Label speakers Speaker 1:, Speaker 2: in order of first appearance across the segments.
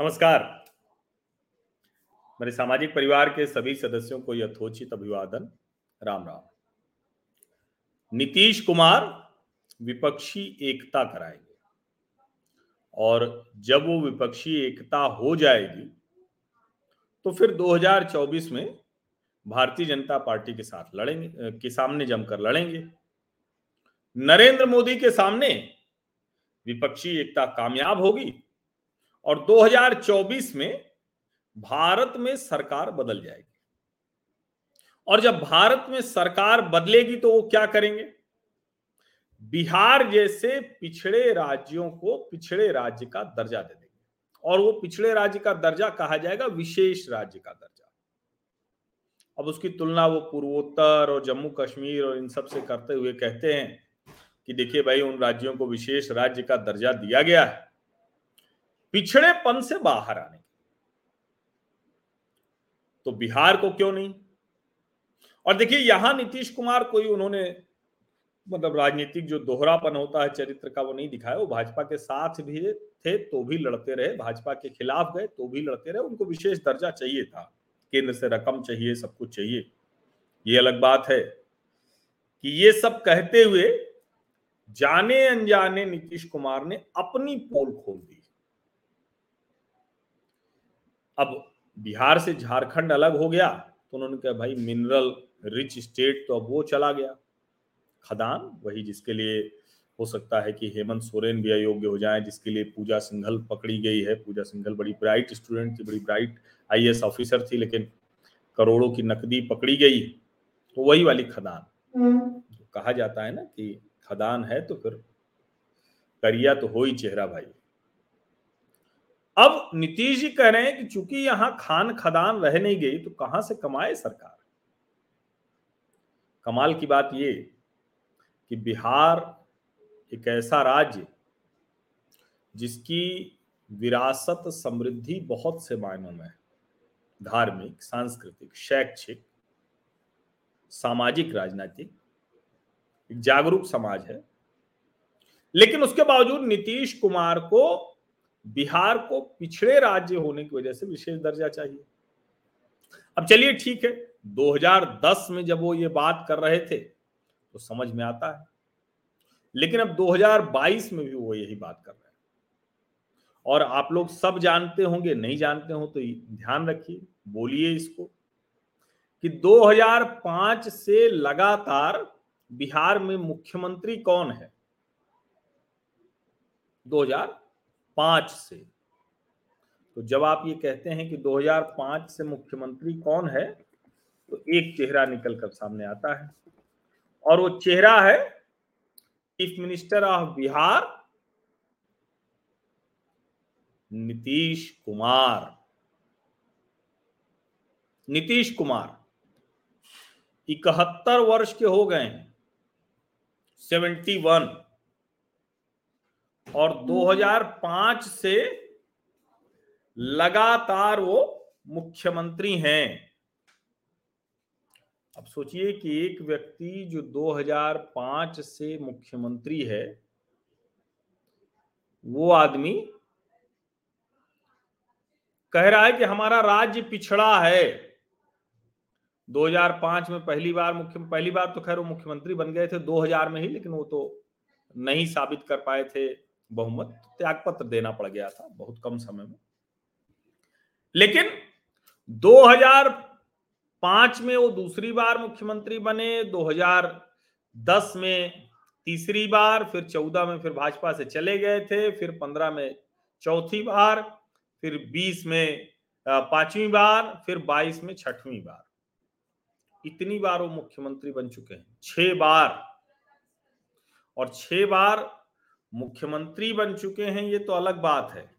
Speaker 1: नमस्कार। मेरे सामाजिक परिवार के सभी सदस्यों को यथोचित अभिवादन। राम राम। नीतीश कुमार विपक्षी एकता कराएँगे और जब वो विपक्षी एकता हो जाएगी तो फिर 2024 में भारतीय जनता पार्टी के साथ लड़ेंगे के सामने जमकर लड़ेंगे। नरेंद्र मोदी के सामने विपक्षी एकता कामयाब होगी। और 2024 में भारत में सरकार बदल जाएगी। और जब भारत में सरकार बदलेगी तो वो क्या करेंगे? बिहार जैसे पिछड़े राज्यों को पिछड़े राज्य का दर्जा दे देंगे। और वो पिछड़े राज्य का दर्जा कहा जाएगा, विशेष राज्य का दर्जा। अब उसकी तुलना वो पूर्वोत्तर और जम्मू कश्मीर और इन सबसे करते हुए कहते हैं कि देखिए भाई, उन राज्यों को विशेष राज्य का दर्जा दिया गया है। पिछड़ेपन से बाहर आने तो बिहार को क्यों नहीं? और देखिए, यहाँ नीतीश कुमार कोई उन्होंने मतलब राजनीतिक जो दोहरापन होता है चरित्र का, वो नहीं दिखाया। वो भाजपा के साथ भी थे तो भी लड़ते रहे। भाजपा के खिलाफ गए तो भी लड़ते रहे। उनको विशेष दर्जा चाहिए था। केंद्र से रकम चाहिए, सब कुछ चाहिए। ये अलग बात है कि ये सब कहते हुए जाने अनजाने नीतीश कुमार ने अपनी पोल खोल दी। अब बिहार से झारखंड अलग हो गया तो उन्होंने कहा भाई मिनरल रिच स्टेट तो अब वो चला गया। खदान वही जिसके लिए हो सकता है कि हेमंत सोरेन भी अयोग्य हो जाए जिसके लिए पूजा सिंघल पकड़ी गई है। पूजा सिंघल बड़ी ब्राइट स्टूडेंट थी बड़ी ब्राइट आईएएस ऑफिसर थी लेकिन करोड़ों की नकदी पकड़ी गई तो वही वाली खदान। तो कहा जाता है ना कि खदान है तो फिर करिया तो हो ही चेहरा भाई। अब नीतीश जी कह रहे हैं कि चूँकि यहाँ खान खदान रह नहीं गई तो कहाँ से कमाए सरकार? कमाल की बात ये कि बिहार एक ऐसा राज्य जिसकी विरासत समृद्धि बहुत से मायनों में धार्मिक, सांस्कृतिक, शैक्षिक, सामाजिक, राजनीतिक, एक जागरूक समाज है। लेकिन उसके बावजूद नीतीश कुमार को बिहार को पिछड़े राज्य होने की वजह से विशेष दर्जा चाहिए। अब चलिए ठीक है 2010 में जब वो ये बात कर रहे थे तो समझ में आता है। लेकिन अब 2022 में भी वो यही बात कर रहे हैं। और आप लोग सब जानते होंगे, नहीं जानते हो तो ध्यान रखिए, बोलिए इसको कि 2005 से लगातार बिहार में मुख्यमंत्री कौन है? 2005 से। तो जब आप ये कहते हैं कि 2005 से मुख्यमंत्री कौन है तो एक चेहरा निकल कर सामने आता है। और वो चेहरा है chief minister of Bihar, Nitish Kumar. Nitish Kumar इकहत्तर वर्ष के हो गए हैं, सेवेंटी वन। और 2005 से लगातार वो मुख्यमंत्री हैं। अब सोचिए कि एक व्यक्ति जो 2005 से मुख्यमंत्री है वो आदमी कह रहा है कि हमारा राज्य पिछड़ा है। 2005 में पहली बार मुख्य पहली बार तो खैर वो मुख्यमंत्री बन गए थे 2000 में ही लेकिन वो तो नहीं साबित कर पाए थे। बहुमत त्याग पत्र देना पड़ गया था बहुत कम समय में। लेकिन 2005 में वो दूसरी बार मुख्यमंत्री बने 2010 में तीसरी बार, फिर 14 में फिर भाजपा से चले गए थे, फिर 15 में चौथी बार, फिर 20 में पांचवी बार, फिर 22 में छठवीं बार। इतनी बार वो मुख्यमंत्री बन चुके हैं। छह बार। और छह बार मुख्यमंत्री बन चुके हैं, ये तो अलग बात है।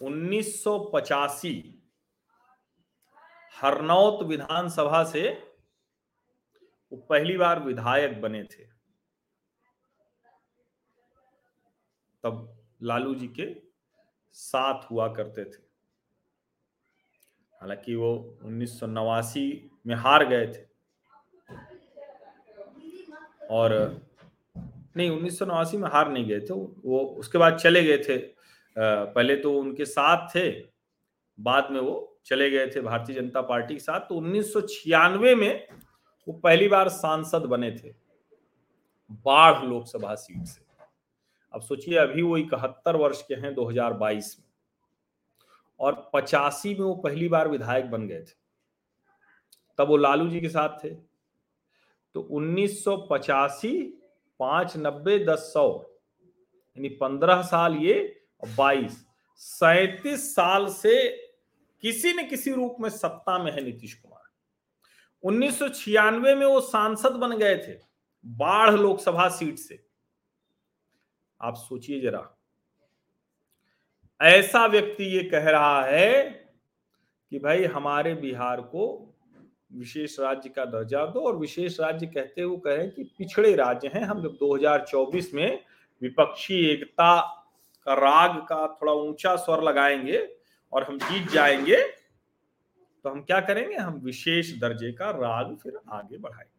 Speaker 1: 1985 हरनौत विधानसभा से वो पहली बार विधायक बने थे। तब लालू जी के साथ हुआ करते थे। हालाँकि वो उन्नीस सौ नवासी में हार गए थे। और नहीं, उन्नीस में हार नहीं गए थे, वो उसके बाद चले गए थे। पहले तो उनके साथ थे, बाद में वो चले गए थे भारतीय जनता पार्टी के साथ। तो उन्नीस सौ छियानवे में वो पहली बार सांसद बने थे, बाढ़ लोकसभा सीट से। अब सोचिए, अभी वो इकहत्तर वर्ष के हैं 2022 में। और पचासी में वो पहली बार विधायक बन गए थे। तब वो लालू जी के साथ थे तो उन्नीस सौ पचासी, पाँच नब्बे, दस सौ, यानी पंद्रह साल ये बाईस। सैतीस साल से किसी न किसी रूप में सत्ता में है नीतीश कुमार। उन्नीस सौ छियानवे में वो सांसद बन गए थे, बाढ़ लोकसभा सीट से। आप सोचिए जरा। ऐसा व्यक्ति ये कह रहा है कि भाई हमारे बिहार को विशेष राज्य का दर्जा दो और विशेष राज्य कहते हुए कहें कि पिछड़े राज्य हैं। हम जब 2024 में विपक्षी एकता का राग का थोड़ा ऊँचा स्वर लगाएँगे और हम जीत जाएँगे तो हम क्या करेंगे? हम विशेष दर्जे का राग फिर आगे बढ़ाएँगे।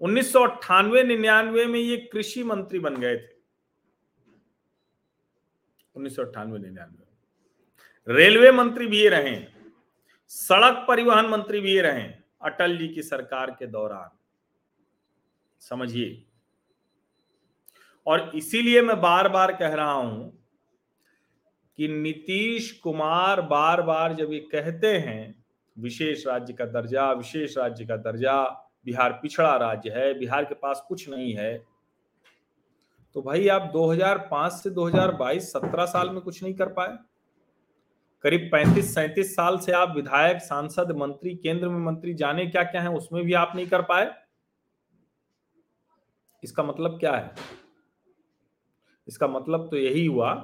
Speaker 1: उन्नीस सौ अट्ठानवे निन्यानवे में ये कृषि मंत्री बन गए थे। उन्नीस सौ अट्ठानवे निन्यानवे रेलवे मंत्री भी ये रहे सड़क परिवहन मंत्री भी रहे अटल जी की सरकार के दौरान। समझिए। और इसीलिए मैं बार बार कह रहा हूँ कि नीतीश कुमार बार बार जब ये कहते हैं, विशेष राज्य का दर्जा, विशेष राज्य का दर्जा, बिहार पिछड़ा राज्य है, बिहार के पास कुछ नहीं है तो भाई आप 2005 से 2022 17 साल में कुछ नहीं कर पाए। करीब 35 सैंतीस साल से आप विधायक, सांसद, मंत्री, केंद्र में मंत्री जाने क्या क्या है, उसमें भी आप नहीं कर पाए? इसका मतलब क्या है? इसका मतलब तो यही हुआ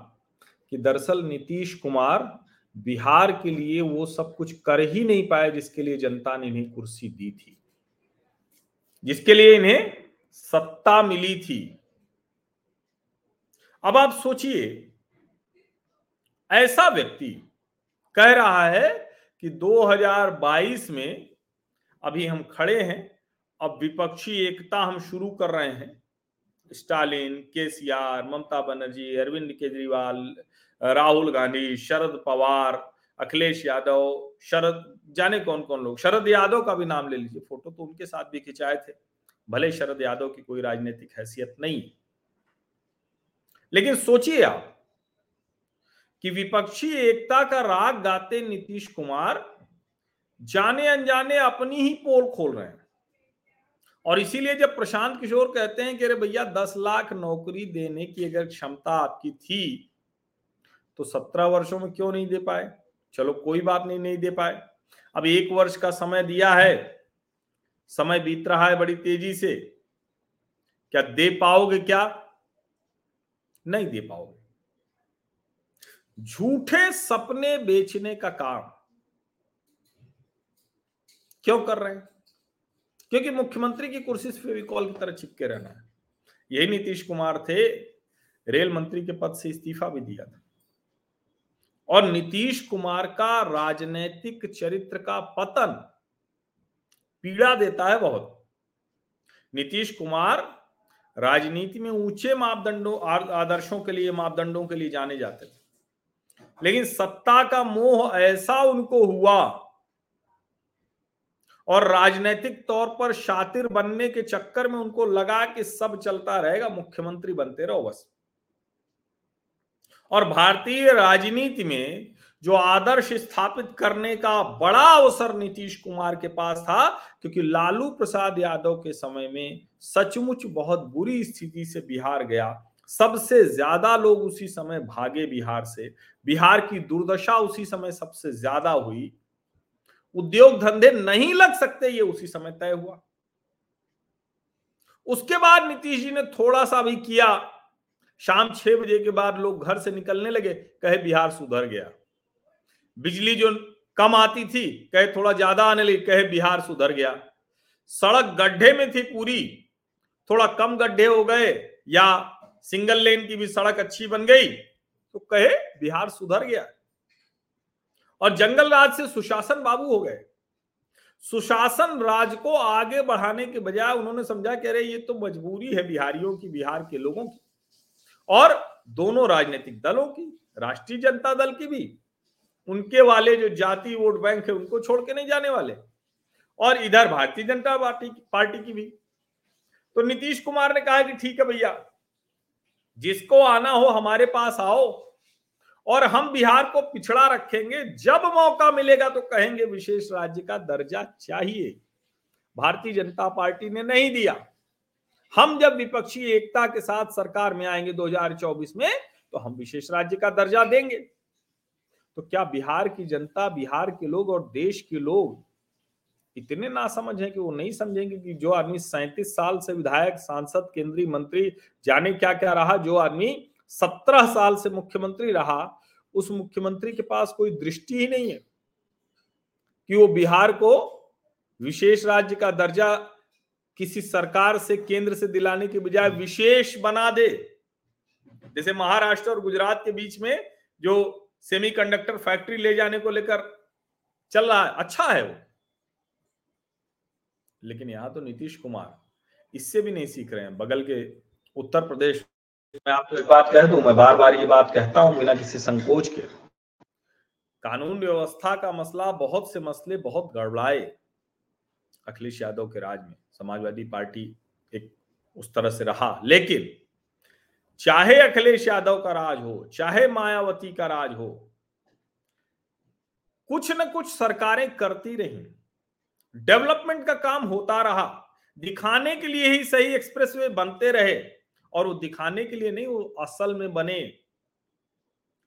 Speaker 1: कि दरअसल नीतीश कुमार बिहार के लिए वो सब कुछ कर ही नहीं पाए, जिसके लिए जनता ने इन्हें कुर्सी दी थी। जिसके लिए इन्हें सत्ता मिली थी। अब आप सोचिए, ऐसा व्यक्ति कह रहा है कि 2022 में अभी हम खड़े हैं, अब विपक्षी एकता हम शुरू कर रहे हैं। स्टालिन, केसीआर, ममता बनर्जी, अरविंद केजरीवाल, राहुल गांधी, शरद पवार, अखिलेश यादव, शरद, जाने कौन कौन लोग? शरद यादव का भी नाम ले लीजिए, फ़ोटो तो उनके साथ भी खिंचाए थे। भले शरद यादव की कोई राजनीतिक हैसियत नहीं लेकिन सोचिए आप कि विपक्षी एकता का राग गाते नीतीश कुमार जाने अनजाने अपनी ही पोल खोल रहे हैं। और इसीलिए जब प्रशांत किशोर कहते हैं कि अरे भैया, दस लाख नौकरी देने की अगर क्षमता आपकी थी तो सत्रह वर्षों में क्यों नहीं दे पाए? चलो, कोई बात नहीं नहीं दे पाए। अब एक वर्ष का समय दिया है। समय बीत रहा है बड़ी तेज़ी से। क्या दे पाओगे क्या? नहीं दे पाओगे। झूठे सपने बेचने का काम। क्यों कर रहे हैं? क्योंकि मुख्यमंत्री की कुर्सी से फेविकॉल की तरह चिपके रहना है। यही नीतीश कुमार थे, रेल मंत्री के पद से इस्तीफा भी दिया था। और नीतीश कुमार का राजनैतिक चरित्र का पतन पीड़ा देता है बहुत। नीतीश कुमार राजनीति में ऊँचे मापदंडों, आदर्शों के लिए, मापदंडों के लिए जाने जाते थे। लेकिन सत्ता का मोह ऐसा उनको हुआ। और राजनीतिक तौर पर शातिर बनने के चक्कर में उनको लगा कि सब चलता रहेगा, मुख्यमंत्री बनते रहो बस। और भारतीय राजनीति में जो आदर्श स्थापित करने का बड़ा अवसर नीतीश कुमार के पास था, क्योंकि लालू प्रसाद यादव के समय में सचमुच बहुत बुरी स्थिति से बिहार गया। सबसे ज़्यादा लोग उसी समय भागे बिहार से। बिहार की दुर्दशा उसी समय सबसे ज़्यादा हुई। उद्योग धंधे नहीं लग सकते, ये उसी समय तय हुआ। उसके बाद नीतीश जी ने थोड़ा सा भी किया। शाम छह बजे के बाद लोग घर से निकलने लगे, कहे बिहार सुधर गया। बिजली जो कम आती थी, कहे थोड़ा ज़्यादा आने लगी, कहे बिहार सुधर गया। सड़क गड्ढे में थी पूरी। थोड़ा कम गड्ढे हो गए या सिंगल लेन की भी सड़क अच्छी बन गई तो कहे बिहार सुधर गया। और जंगल राज से सुशासन बाबू हो गए। सुशासन राज को आगे बढ़ाने के बजाय उन्होंने समझा कह रहे ये तो मजबूरी है बिहारियों की, बिहार के लोगों की, और दोनों राजनीतिक दलों की, राष्ट्रीय जनता दल की भी। उनके वाले जो जाति वोट बैंक है, उनको छोड़ के नहीं जाने वाले। और इधर भारतीय जनता पार्टी पार्टी की भी। तो नीतीश कुमार ने कहा कि ठीक है भैया जिसको आना हो हमारे पास आओ। और हम बिहार को पिछड़ा रखेंगे। जब मौका मिलेगा तो कहेंगे विशेष राज्य का दर्जा चाहिए। भारतीय जनता पार्टी ने नहीं दिया। हम जब विपक्षी एकता के साथ सरकार में आएँगे 2024 में तो हम विशेष राज्य का दर्जा देंगे। तो क्या बिहार की जनता, बिहार के लोग और देश के लोग इतने ना समझ है कि वो नहीं समझेंगे कि जो आदमी सैंतीस साल से विधायक, सांसद, केंद्रीय मंत्री जाने क्या क्या रहा, जो आदमी सत्रह साल से मुख्यमंत्री रहा, उस मुख्यमंत्री के पास कोई दृष्टि ही नहीं है कि वो बिहार को विशेष राज्य का दर्जा किसी सरकार से, केंद्र से दिलाने के बजाय विशेष बना दे। जैसे महाराष्ट्र और गुजरात के बीच में जो सेमीकंडक्टर फैक्ट्री ले जाने को लेकर चल रहा है अच्छा है वो। लेकिन यहाँ तो नीतीश कुमार, इससे भी नहीं सीख रहे हैं। बगल के उत्तर प्रदेश मैं आपको एक बात कह दू, मैं बार बार ये बात कहता हूँ बिना किसी संकोच के। कानून व्यवस्था का मसला, बहुत से मसले बहुत गड़बड़ाए अखिलेश यादव के राज में। समाजवादी पार्टी एक उस तरह से रहा। लेकिन चाहे अखिलेश यादव का राज हो, चाहे मायावती का राज हो, कुछ न कुछ सरकारें करती रही। डेवलपमेंट का काम होता रहा। दिखाने के लिए ही सही एक्सप्रेसवे बनते रहे और वो दिखाने के लिए नहीं, वो असल में बने।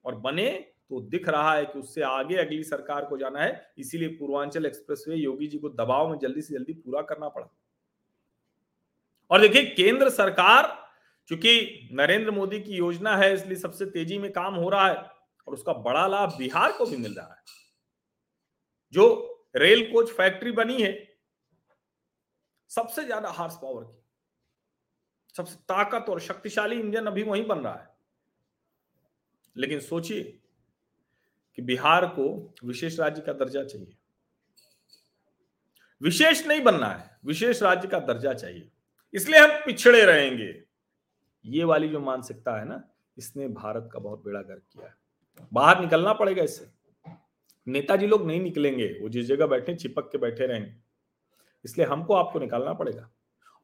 Speaker 1: और बने तो दिख रहा है कि उससे आगे अगली सरकार को जाना है, इसीलिए पूर्वांचल एक्सप्रेसवे योगी जी को दबाव में जल्दी से जल्दी पूरा करना पड़ा। और देखिए, केंद्र सरकार, चूँकि नरेंद्र मोदी की योजना है, इसलिए सबसे तेज़ी में काम हो रहा है और उसका बड़ा लाभ बिहार को भी मिल रहा है। जो रेल कोच फैक्ट्री बनी है, सबसे ज़्यादा हार्स पावर की, सबसे ताकत और शक्तिशाली इंजन अभी वहीं बन रहा है। लेकिन सोचिए कि बिहार को विशेष राज्य का दर्जा चाहिए। विशेष नहीं बनना है, विशेष राज्य का दर्जा चाहिए। इसलिए हम पिछड़े रहेंगे। ये वाली जो मानसिकता है ना, इसने भारत का बहुत बेड़ा गर्क किया है। बाहर निकलना पड़ेगा इससे। नेताजी लोग नहीं निकलेंगे, वो जिस जगह बैठे चिपक के बैठे रहेंगे। इसलिए हमको आपको निकालना पड़ेगा।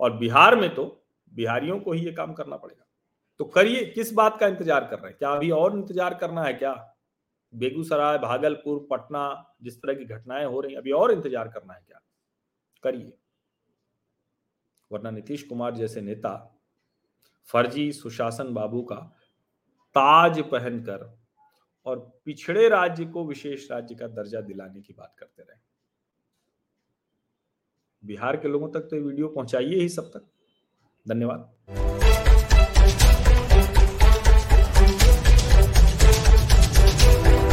Speaker 1: और बिहार में तो बिहारियों को ही ये काम करना पड़ेगा। तो करिए, किस बात का इंतज़ार कर रहे हैं? क्या अभी और इंतज़ार करना है क्या? बेगूसराय, भागलपुर, पटना, जिस तरह की घटनाएँ हो रही अभी और इंतज़ार करना है क्या? करिए। वरना नीतीश कुमार जैसे नेता फर्जी सुशासन बाबू का ताज पहनकर और पिछड़े राज्य को विशेष राज्य का दर्जा दिलाने की बात करते रहे। बिहार के लोगों तक तो ये वीडियो पहुंचाइए ही सब तक। धन्यवाद।